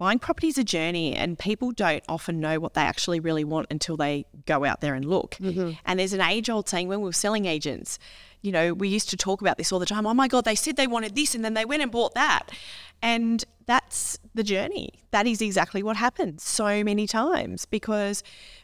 buying property is a journey and people don't often know what they actually really want until they go out there and look. Mm-hmm. And there's an age old saying when we were selling agents, you know, we used to talk about this all the time. Oh my God, they said they wanted this and then they went and bought that. And that's the journey. That is exactly what happens so many times because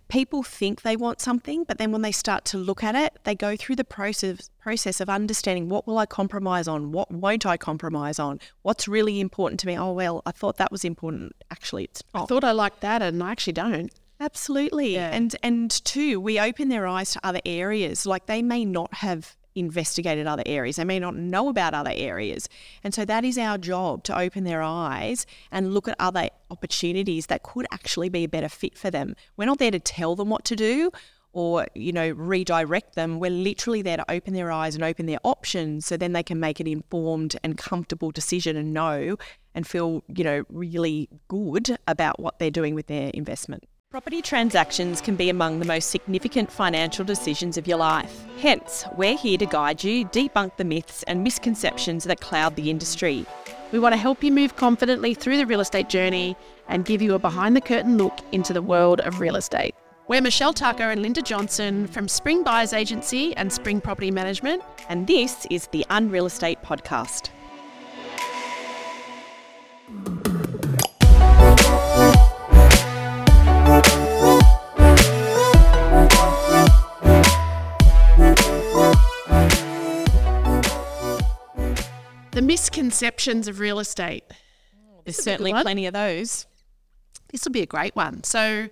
people think they want something, but then when they start to look at it, they go through the process process of understanding what will I compromise on, what won't I compromise on, what's really important to me. Oh well, I thought that was important. Actually, it's I thought I liked that, and I actually don't. Absolutely. Yeah. And and two, we open their eyes to other areas. Like they may not have investigated other areas. They may not know about other areas. And so that is our job to open their eyes and look at other opportunities that could actually be a better fit for them. We're not there to tell them what to do or, you know, redirect them. We're literally there to open their eyes and open their options so then they can make an informed and comfortable decision and know and feel, you know, really good about what they're doing with their investment. Property transactions can be among the most significant financial decisions of your life. Hence, we're here to guide you, debunk the myths and misconceptions that cloud the industry. We want to help you move confidently through the real estate journey and give you a behind the curtain look into the world of real estate. We're Michelle Tucker and Linda Johnson from Spring Buyers Agency and Spring Property Management. And this is the Unreal Estate Podcast. Misconceptions of real estate. There's certainly plenty of those. This will be a great one. So,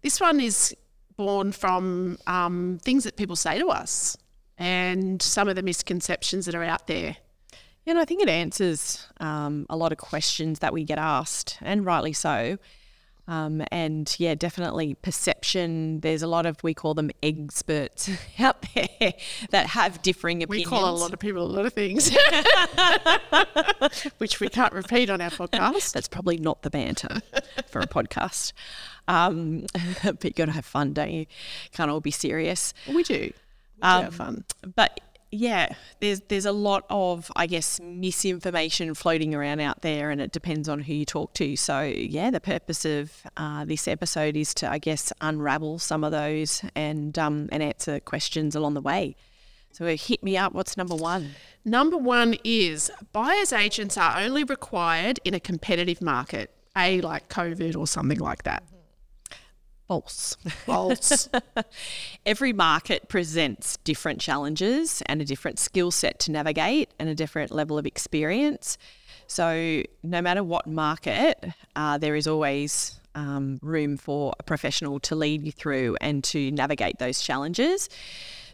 this one is born from um, things that people say to us and some of the misconceptions that are out there. Know, I think it answers um, a lot of questions that we get asked, and rightly so. Um, and yeah, definitely perception. There's a lot of we call them experts out there that have differing opinions. We call a lot of people a lot of things, which we can't repeat on our podcast. That's probably not the banter for a podcast. Um, but you got to have fun, don't you? Can't all be serious. We do. We do Um, have fun. But yeah, there's there's a lot of I guess misinformation floating around out there, and it depends on who you talk to. So yeah, the purpose of uh, this episode is to I guess unravel some of those and um, and answer questions along the way. So hit me up. What's number one? Number one is buyer's agents are only required in a competitive market, a like COVID or something like that. False. False. Every market presents different challenges and a different skill set to navigate and a different level of experience. So, no matter what market, uh, there is always um, room for a professional to lead you through and to navigate those challenges.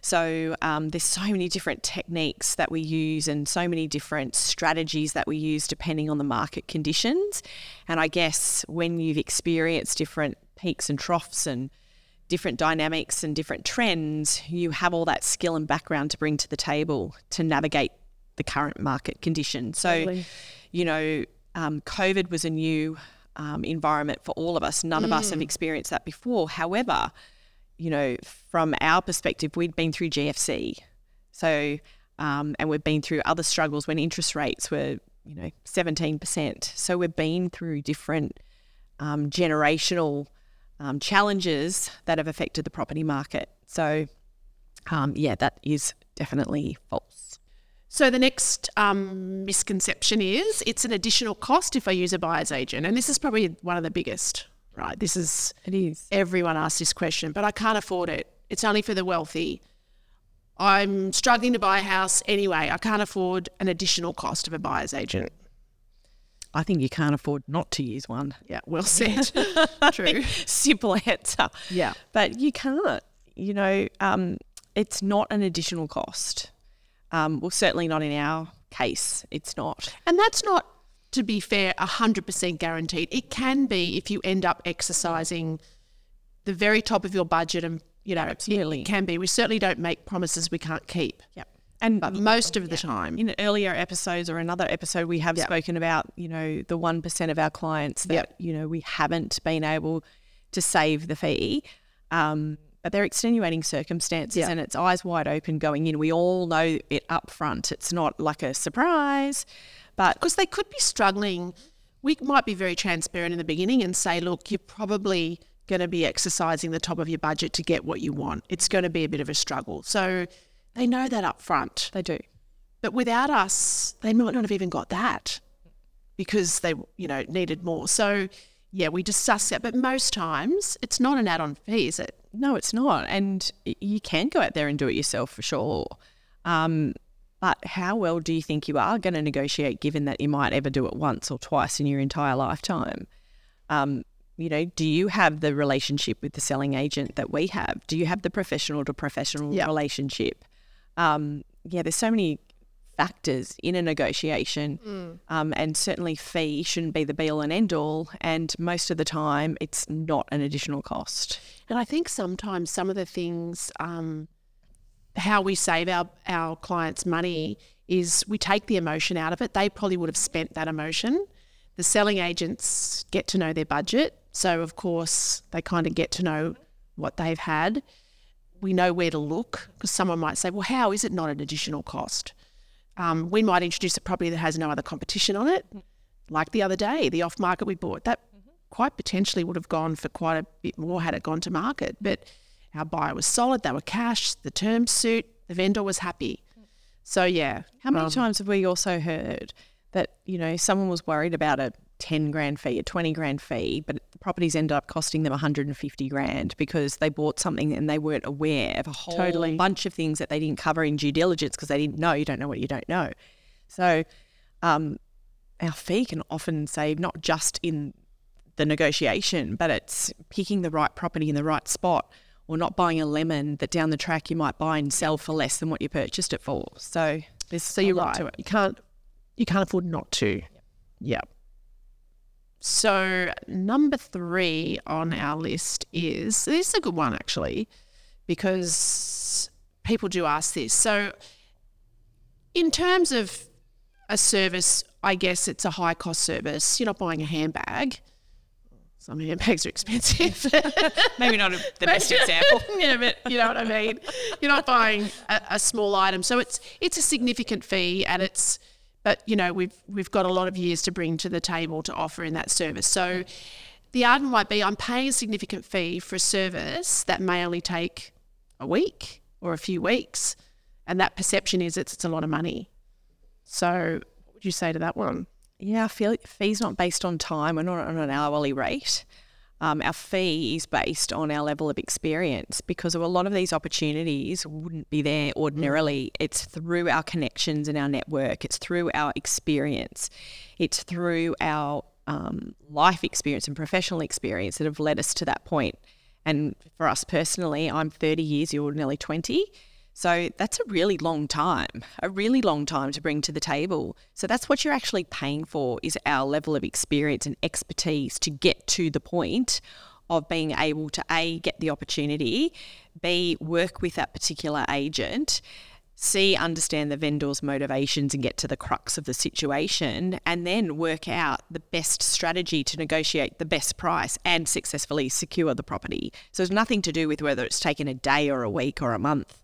So, um, there's so many different techniques that we use and so many different strategies that we use depending on the market conditions. And I guess when you've experienced different peaks and troughs and different dynamics and different trends, you have all that skill and background to bring to the table to navigate the current market condition. So, Totally. you know, um, COVID was a new um, environment for all of us. None of us have experienced that before. However, you know, from our perspective, we'd been through GFC. So, um, and we've been through other struggles when interest rates were, you know, 17%. So we've been through different um, generational um, challenges that have affected the property market. So, um, yeah, that is definitely false. So the next um, misconception is it's an additional cost if I use a buyer's agent, and this is probably one of the biggest. Right, this is It is. everyone asks this question, but I can't afford it. It's only for the wealthy. I'm struggling to buy a house anyway. I can't afford an additional cost of a buyer's agent. I think you can't afford not to use one. Yeah, well said. True. Simple answer. Yeah. But you can't. You know, um, it's not an additional cost. Um, well, certainly not in our case. It's not. And that's not, to be fair, 100% guaranteed. It can be if you end up exercising the very top of your budget and, you know, Absolutely. it can be. We certainly don't make promises we can't keep. Yep. And But most of the time, in earlier episodes or another episode, we have Yep. spoken about, you know, the 1% of our clients that, Yep. you know, we haven't been able to save the fee. Um, but they're extenuating circumstances Yeah. and it's eyes wide open going in. We all know it up front. It's not like a surprise, but because they could be struggling we might be very transparent in the beginning and say, look, you're probably going to be exercising the top of your budget to get what you want. It's going to be a bit of a struggle. So they know that up front. They do. But without us, they might not have even got that because they, you know, needed more. So yeah, we discuss that. But most times it's not an add-on fee, is it? No, it's not. And you can go out there and do it yourself for sure. Um, but how well do you think you are going to negotiate given that you might ever do it once or twice in your entire lifetime? Um, you know, do you have the relationship with the selling agent that we have? Do you have the professional to professional Yep. relationship? Um, yeah, there's so many factors in a negotiation, um, and certainly fee shouldn't be the be all and end all. And most of the time, it's not an additional cost. And I think sometimes some of the things, um, how we save our, our clients money is we take the emotion out of it. They probably would have spent that emotion. The selling agents get to know their budget. So, of course, they kind of get to know what they've had. We know where to look because someone might say, well, how is it not an additional cost? Um, we might introduce a property that has no other competition on it, like the other day, the off market we bought. That quite potentially would have gone for quite a bit more had it gone to market. But our buyer was solid, they were cash, the terms suit, the vendor was happy. So, yeah. How many um, times have we also heard that, you know, someone was worried about a 10 grand fee, a 20 grand fee, but the properties ended up costing them 150 grand because they bought something and they weren't aware of a whole Totally. bunch of things that they didn't cover in due diligence because they didn't know. You don't know what you don't know. So, um, our fee can often save not just in the negotiation, but it's picking the right property in the right spot or not buying a lemon that down the track you might buy and sell for less than what you purchased it for. So, there's So you're right. to it. You can't you can't afford not to. Yeah. So number three on our list is this is a good one actually, because people do ask this. So in terms of a service, I guess it's a high cost service. You're not buying a handbag. Some handbags are expensive. Maybe not a, the best example. yeah, but you know what I mean. You're not buying a, a small item, so it's it's a significant fee, and it's. But you know we've we've got a lot of years to bring to the table to offer in that service. So the argument might be I'm paying a significant fee for a service that may only take a week or a few weeks, and that perception is it's, it's a lot of money. So what would you say to that one? Yeah, our fee, fee's not based on time. We're not on an hourly rate. Um, our fee is based on our level of experience because a lot of these opportunities wouldn't be there ordinarily. It's through our connections and our network, it's through our experience, it's through our um, life experience and professional experience that have led us to that point. And for us personally, I'm 30 years, you're nearly 20. So that's a really long time, a really long time to bring to the table. So that's what you're actually paying for is our level of experience and expertise to get to the point of being able to A, get the opportunity, B, work with that particular agent, C, understand the vendor's motivations and get to the crux of the situation, and then work out the best strategy to negotiate the best price and successfully secure the property. So it's nothing to do with whether it's taken a day or a week or a month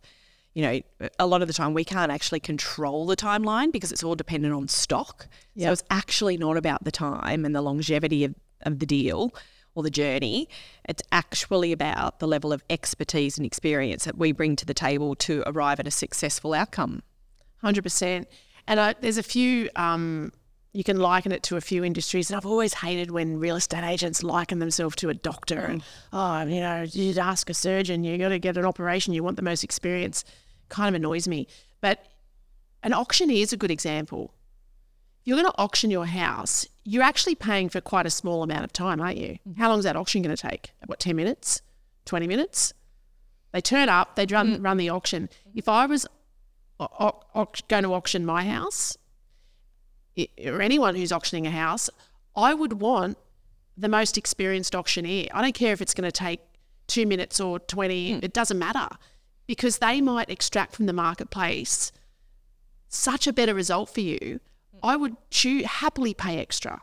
you know, a lot of the time we can't actually control the timeline because it's all dependent on stock. So it's actually not about the time and the longevity of, of the deal or the journey. It's actually about the level of expertise and experience that we bring to the table to arrive at a successful outcome. Hundred percent. And I, there's a few. Um, you can liken it to a few industries, and I've always hated when real estate agents liken themselves to a doctor. And oh, you know, you'd ask a surgeon, you got to get an operation, you want the most experience. Kind of annoys me. But an auctioneer is a good example. If you're going to auction your house, you're actually paying for quite a small amount of time, aren't you? Mm-hmm. How long is that auction going to take? What, 10 minutes? 20 minutes? They turn up, they run, mm. run the auction. If I was au- au- going to auction my house, or anyone who's auctioning a house, I would want the most experienced auctioneer. I don't care if it's going to take two minutes or 20, mm. it doesn't matter because they might extract from the marketplace such a better result for you. I would happily pay extra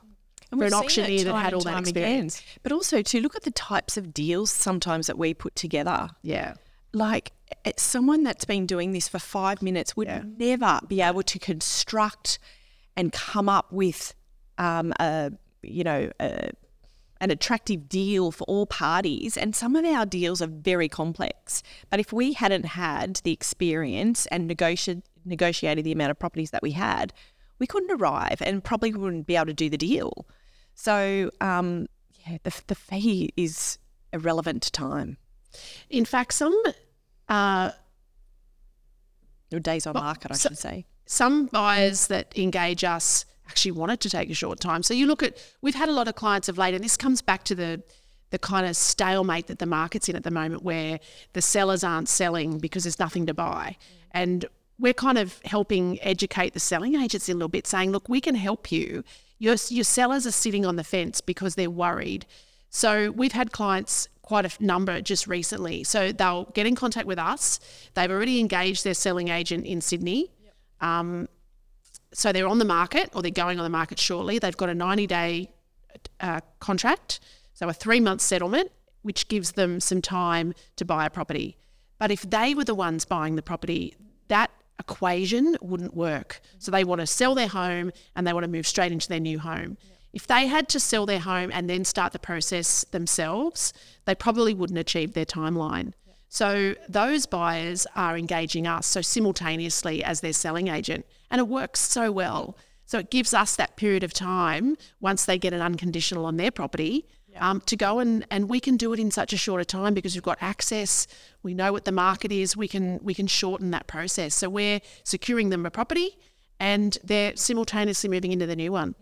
for we've an auctioneer that had all that time again. experience. But also to look at the types of deals sometimes that we put together. Yeah. like someone that's been doing this for five minutes would Yeah. never be able to construct and come up with um, a you know, a, an attractive deal for all parties. And some of our deals are very complex. But if we hadn't had the experience and negotiated negotiated the amount of properties that we had, we couldn't arrive and probably wouldn't be able to do the deal. So, um, yeah, the, the fee is irrelevant to time. In fact, some uh, Or days on market, I so- should say. some buyers that engage us actually wanted to take a short time. So you look at we've had a lot of clients of late, and this comes back to the the kind of stalemate that the market's in at the moment, where the sellers aren't selling because there's nothing to buy, and we're kind of helping educate the selling agents a little bit, saying, look, we can help you. Your your sellers are sitting on the fence because they're worried. So we've had clients quite a number just recently. So they'll get in contact with us. They've already engaged their selling agent in Sydney. Um, so they're on the market or they're going on the market shortly. They've got a 90 day uh, contract, so a three month settlement, which gives them some time to buy a property. But if they were the ones buying the property, that equation wouldn't work. So they want to sell their home and they want to move straight into their new home. If they had to sell their home and then start the process themselves, they probably wouldn't achieve their timeline. So those buyers are engaging us so simultaneously as their selling agent, and it works so well. So it gives us that period of time once they get an unconditional on their property um, to go and, and we can do it in such a shorter time because we've got access. We know what the market is. We can we can shorten that process. So we're securing them a property, and they're simultaneously moving into the new one.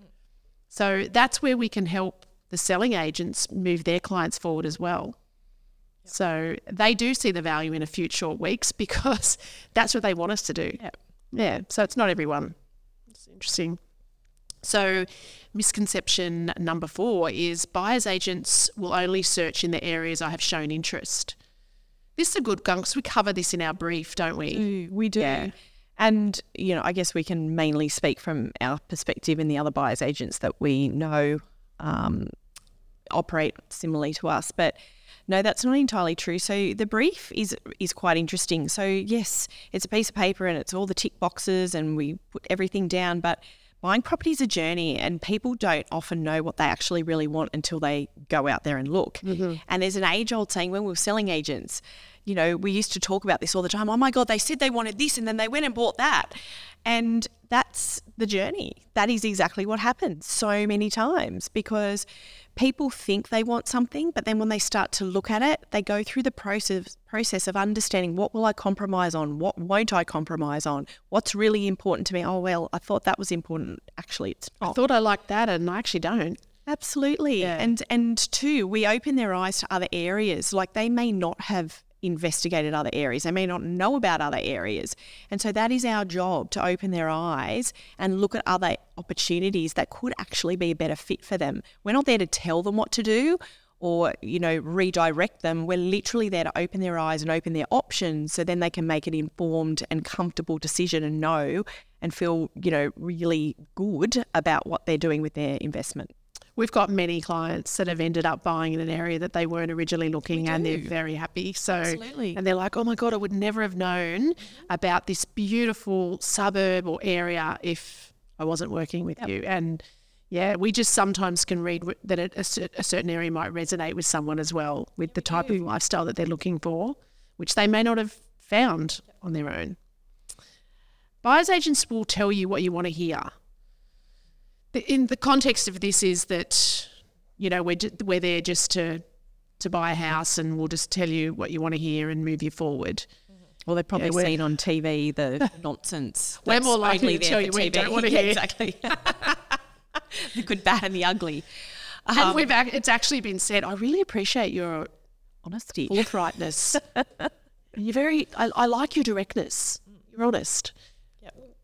So that's where we can help the selling agents move their clients forward as well. So they do see the value in a few short weeks because that's what they want us to do. Yep. Yeah. So it's not everyone. It's interesting. So, misconception number four is buyer's agents will only search in the areas I have shown interest. This is a good gun because we cover this in our brief, don't we? We do. Yeah. And, you know, I guess we can mainly speak from our perspective and the other buyers agents that we know um, operate similarly to us. But no, that's not entirely true. So the brief is is quite interesting. So yes, it's a piece of paper and it's all the tick boxes and we put everything down, but buying property is a journey and people don't often know what they actually really want until they go out there and look. Mm-hmm. And there's an age old saying when we were selling agents, you know, we used to talk about this all the time. Oh my God, they said they wanted this and then they went and bought that. And that's the journey. That is exactly what happens so many times because people think they want something, but then when they start to look at it, they go through the process process of understanding what will I compromise on, what won't I compromise on, what's really important to me. Oh well, I thought that was important. Actually, it's I thought I liked that and I actually don't. Absolutely. Yeah. And and two, we open their eyes to other areas. Like they may not have investigated other areas. They may not know about other areas. And so that is our job to open their eyes and look at other opportunities that could actually be a better fit for them. We're not there to tell them what to do or, you know, redirect them. We're literally there to open their eyes and open their options so then they can make an informed and comfortable decision and know and feel, you know, really good about what they're doing with their investment. We've got many clients that have ended up buying in an area that they weren't originally looking and they're very happy. So Absolutely. and they're like, "Oh my god, I would never have known about this beautiful suburb or area if I wasn't working with you." And yeah, we just sometimes can read that a, certain area might resonate with someone as well with the type of lifestyle that they're looking for, which they may not have found on their own. Buyer's agents will tell you what you want to hear. The- In the context of this is that, you know, we're, we're there just to, to buy a house and we'll just tell you what you want to hear and move you forward. Well, they've probably Yeah, seen on TV the nonsense. We're more likely to tell you what you TV. don't wanna Yeah, hear. Exactly. the good, bad, and the ugly. And Um, we've ac- it's actually been said, I really appreciate your honesty. forthrightness. You're very, I, I like your directness. You're honest.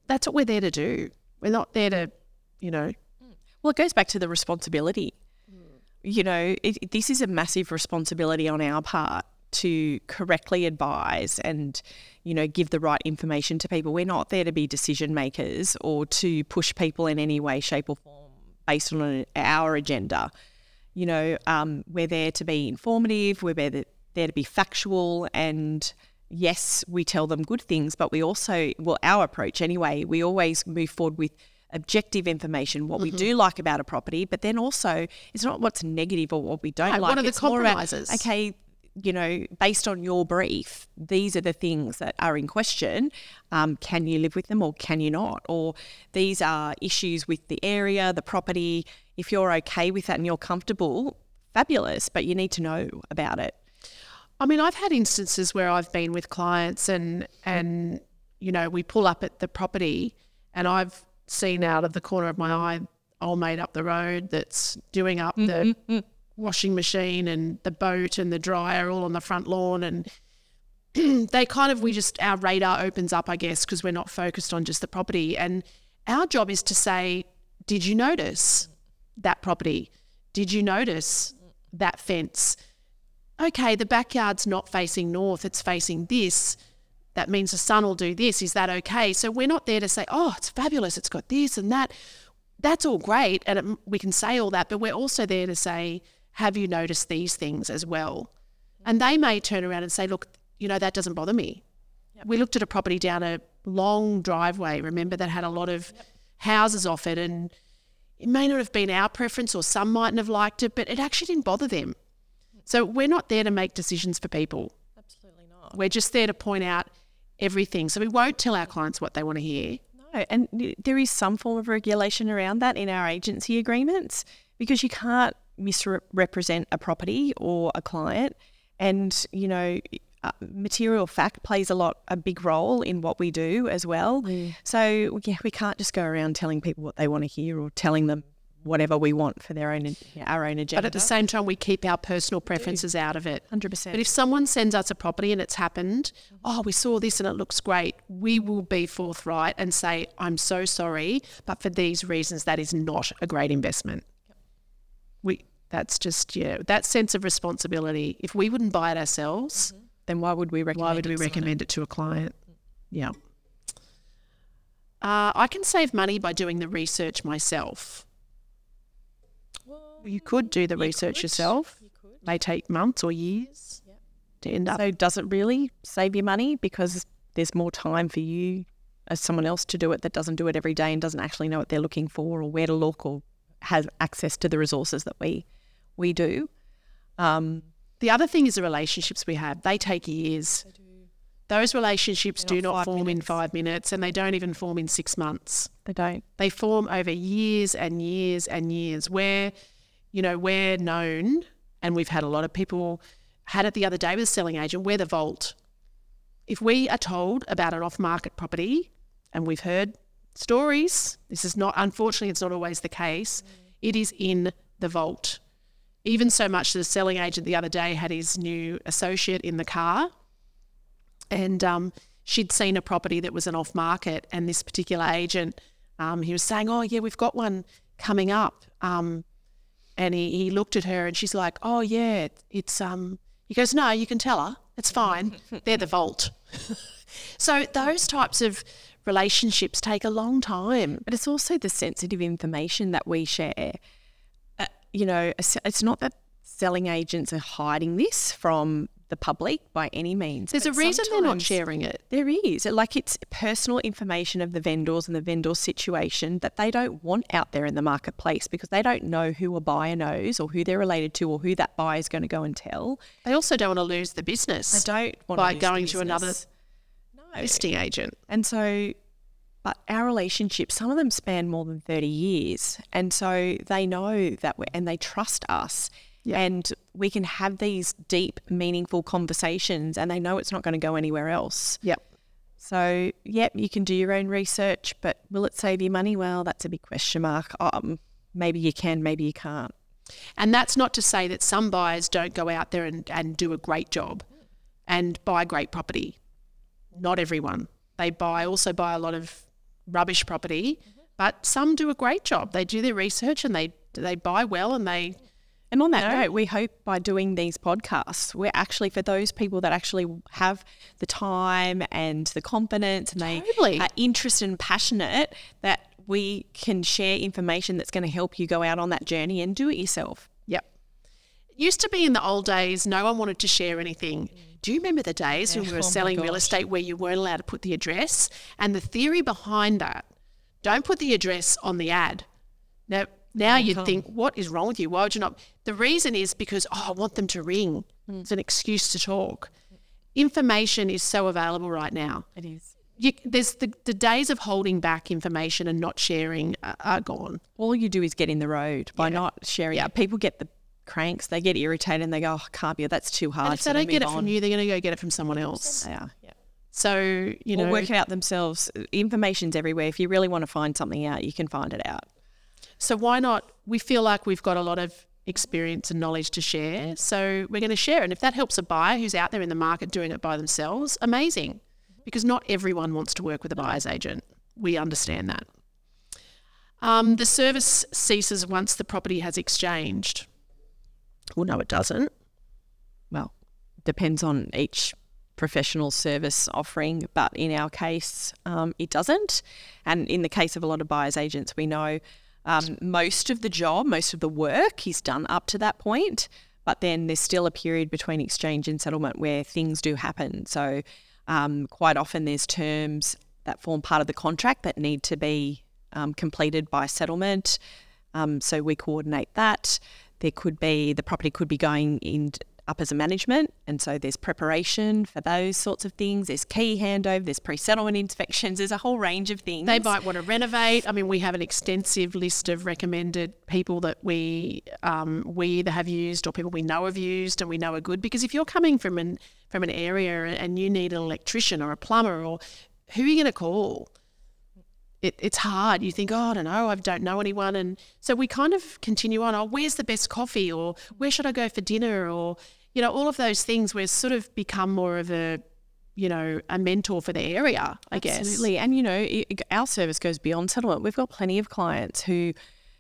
That's what we're there to do. We're not there to, you know, Well, it goes back to the responsibility. You know, it, this is a massive responsibility on our part to correctly advise and, you know, give the right information to people. We're not there to be decision makers or to push people in any way, shape, or form based on an, our agenda. You know, um, we're there to be informative. We're there to, there to be factual and yes, we tell them good things, but we also, well, our approach anyway, we always move forward with objective information, what we do like about a property, but then also it's not what's negative or what we don't like. what are the It's more about, compromises? okay, you know, based on your brief, these are the things that are in question. Um, can you live with them or can you not? Or these are issues with the area, the property. If you're okay with that and you're comfortable, fabulous, but you need to know about it. I mean, I've had instances where I've been with clients and and you know we pull up at the property, and I've seen out of the corner of my eye old mate up the road that's doing up the mm-hmm, mm. washing machine and the boat and the dryer all on the front lawn, and they kind of we just our radar opens up, I guess, because we're not focused on just the property, and our job is to say, did you notice that property? Did you notice that fence? okay, the backyard's not facing north, it's facing this. That means the sun will do this. Is that okay? So we're not there to say, oh, it's fabulous, it's got this and that. That's all great. And it, we can say all that, but we're also there to say, have you noticed these things as well? And they may turn around and say, look, you know, that doesn't bother me. We looked at a property down a long driveway, remember, that had a lot of houses off it. And it may not have been our preference, or some mightn't have liked it, but it actually didn't bother them. So we're not there to make decisions for people. Absolutely not. We're just there to point out everything. So we won't tell our clients what they want to hear. No, and there is some form of regulation around that in our agency agreements because you can't misrepresent a property or a client. And, you know, uh, material fact plays a lot, a big role in what we do as well. So, yeah, we can't just go around telling people what they want to hear or telling them whatever we want for their own, our own agenda. But at the same time, we keep our personal preferences out of it. 100%. But if someone sends us a property and it's happened, oh, we saw this and it looks great, we will be forthright and say, I'm so sorry, but for these reasons, that is not a great investment. We that's just yeah, that sense of responsibility. If we wouldn't buy it ourselves, then why would we recommend why would we it to recommend it to a client? Yeah. Uh, I can save money by doing the research myself. You could do the research yourself. May take months or years to end up. So does it really save you money because there's more time for you as someone else to do it that doesn't do it every day and doesn't actually know what they're looking for or where to look or has access to the resources that we we do. Um, The other thing is the relationships we have. They take years. Those relationships They're do not not five form in five minutes and they don't even form in six months. they don't. They form over years and years and years where, you know, we're known and we've had a lot of people had it the other day with a selling agent, we're the vault. If we are told about an off market property and we've heard stories, this is not unfortunately it's not always the case, it is in the vault. Even so much that a selling agent the other day had his new associate in the car and um, she'd seen a property that was an off market, and this particular agent, um, he was saying, "Oh yeah, we've got one coming up," um, and he, he looked at her, and she's like, "Oh yeah, it's um." He goes, "No, you can tell her. It's fine. They're the vault." so those types of relationships take a long time. But it's also the sensitive information that we share. Uh, you know, it's it's not that selling agents are hiding this from the public by any means. There's a reason they're not sharing it. There is. Like it's personal information of the vendors and the vendor situation that they don't want out there in the marketplace because they don't know who a buyer knows or who they're related to or who that buyer is going to go and tell. They also don't want to lose the business. They don't want by to going to another. No. listing agent. And so, but our relationships, some of them span more than 30 years. And so they know that we're, and they trust us. Yeah. And we can have these deep, meaningful conversations and they know it's not going to go anywhere else. Yep. So, yep, you can do your own research, but will it save you money? Well, that's a big question mark. Um, maybe you can, maybe you can't. And that's not to say that some buyers don't go out there and, and do a great job and buy great property. Not everyone. They buy also buy a lot of rubbish property, but some do a great job. They do their research and they they buy well and they And on that No. note, we hope by doing these podcasts, we're actually for those people that actually have the time and the confidence and they Totally. are interested and passionate that we can share information that's going to help you go out on that journey and do it yourself. Yep. It used to be in the old days, no one wanted to share anything. Do you remember the days when we Oh were my selling real estate where you weren't allowed to put the address? And the theory behind that Don't put the address on the ad. Now, now you'd think, what is wrong with you? Why would you not? The reason is because, oh, I want them to ring. Hmm. It's an excuse to talk. Information is so available right now. It is. You, there's the, the days of holding back information and not sharing are, are gone. All you do is get in the road by Yeah. not sharing. Yeah. People get the cranks, they get irritated and they go, oh, can't be, that's too hard. And if so they don't get it move from you, they're going to go get it from someone else. They are. Yeah. So, you Or know, work it out themselves. Information's everywhere. If you really want to find something out, you can find it out. So why not? We feel like we've got a lot of experience and knowledge to share. So we're going to share it. And if that helps a buyer who's out there in the market doing it by themselves, amazing. Because not everyone wants to work with a buyer's agent. We understand that. Um, the service ceases once the property has exchanged. Well, no, it doesn't. Well, depends on each professional service offering, but in our case, um, it doesn't. And in the case of a lot of buyers agents, we know um, most of the job, most of the work is done up to that point, but then there's still a period between exchange and settlement where things do happen. So um, quite often there's terms that form part of the contract that need to be um, completed by settlement. Um, so we coordinate that. There could be the property could be going in up as a management, and so there's preparation for those sorts of things. There's key handover. There's pre-settlement inspections. There's a whole range of things. They might want to renovate. I mean, we have an extensive list of recommended people that we um, we either have used or people we know have used and we know are good. Because if you're coming from an from an area and you need an electrician or a plumber or who are you going to call? It, it's hard. You think, oh, I don't know, I don't know anyone, and so we kind of continue on. Oh, where's the best coffee, or where should I go for dinner, or you know, all of those things. We're sort of become more of a you know, a mentor for the area, I guess. Absolutely. And, you know, i our service goes beyond settlement. We've got plenty of clients who,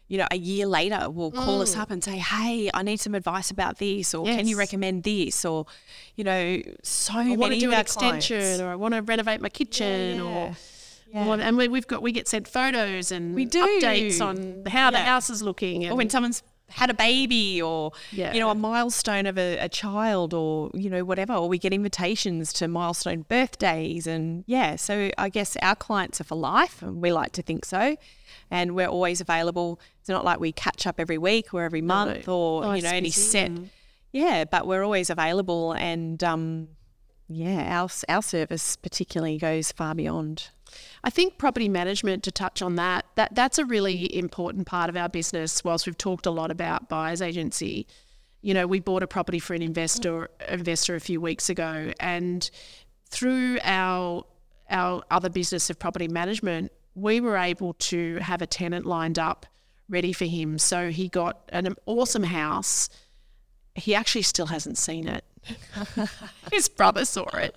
you know, a year later will call us mm. up and say, hey, I need some advice about this, or can you recommend this? Or, you know, so I many want to do an extension, clients. or I want to renovate my kitchen, or Yeah. Well, and we, we've got we get sent photos and We do. updates on how the house is looking. Or when someone's had a baby or Yeah. you know a milestone of a, a child or you know whatever or we get invitations to milestone birthdays and yeah so i guess our clients are for life and we like to think so and we're always available it's not like we catch up every week or every month or Oh, you know any set yeah but we're always available and um yeah our our service particularly goes far beyond I think property management, to touch on that, that that's a really important part of our business. Whilst we've talked a lot about buyers agency, you know, we bought a property for an investor investor a few weeks ago, and through our our other business of property management, we were able to have a tenant lined up ready for him. So he got an awesome house. He actually still hasn't seen it. His brother saw it.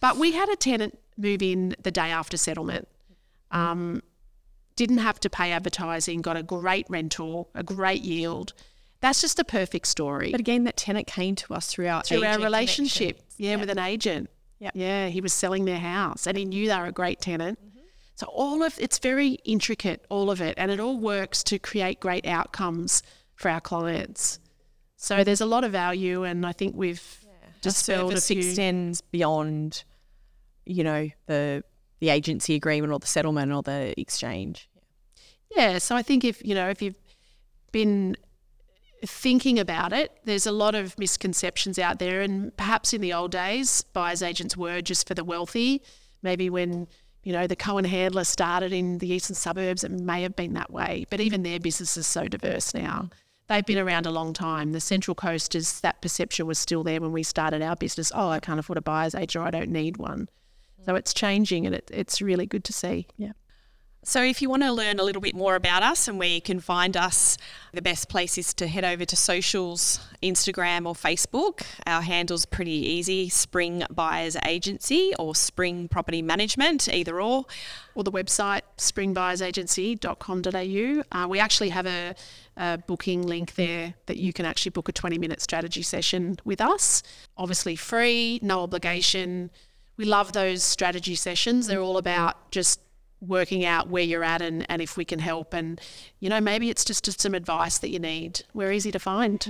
But we had a tenant move in the day after settlement. Um, didn't have to pay advertising, got a great rental, a great yield. That's just a perfect story. but again that tenant came to us through our Through our relationship, yeah, with an agent. Yep. Yeah, he was selling their house and he knew they were a great tenant. So all of it's very intricate, all of it, and it all works to create great outcomes for our clients. So there's a lot of value, and I think we've just built a few. extends beyond, you know, the the agency agreement or the settlement or the exchange. Yeah, so I think if you know if you've been thinking about it, there's a lot of misconceptions out there, and perhaps in the old days, buyers agents were just for the wealthy. Maybe when you know the Cohen Handler started in the eastern suburbs, it may have been that way. But even their business is so diverse now. They've been around a long time. The Central Coast is that perception was still there when we started our business. Oh, I can't afford a buyer's agent, or I don't need one. So it's changing, and it, it's really good to see. Yeah. So, if you want to learn a little bit more about us and where you can find us, the best place is to head over to socials, Instagram or Facebook. Our handle's pretty easy Spring Buyers Agency or Spring Property Management, either or. or the website springbuyersagency.com.au. Uh, we actually have a, a booking link there that you can actually book a 20 minute strategy session with us. Obviously, free, no obligation we love those strategy sessions. They're all about just working out where you're at and, and if we can help. And, you know, maybe it's just some advice that you need. We're easy to find.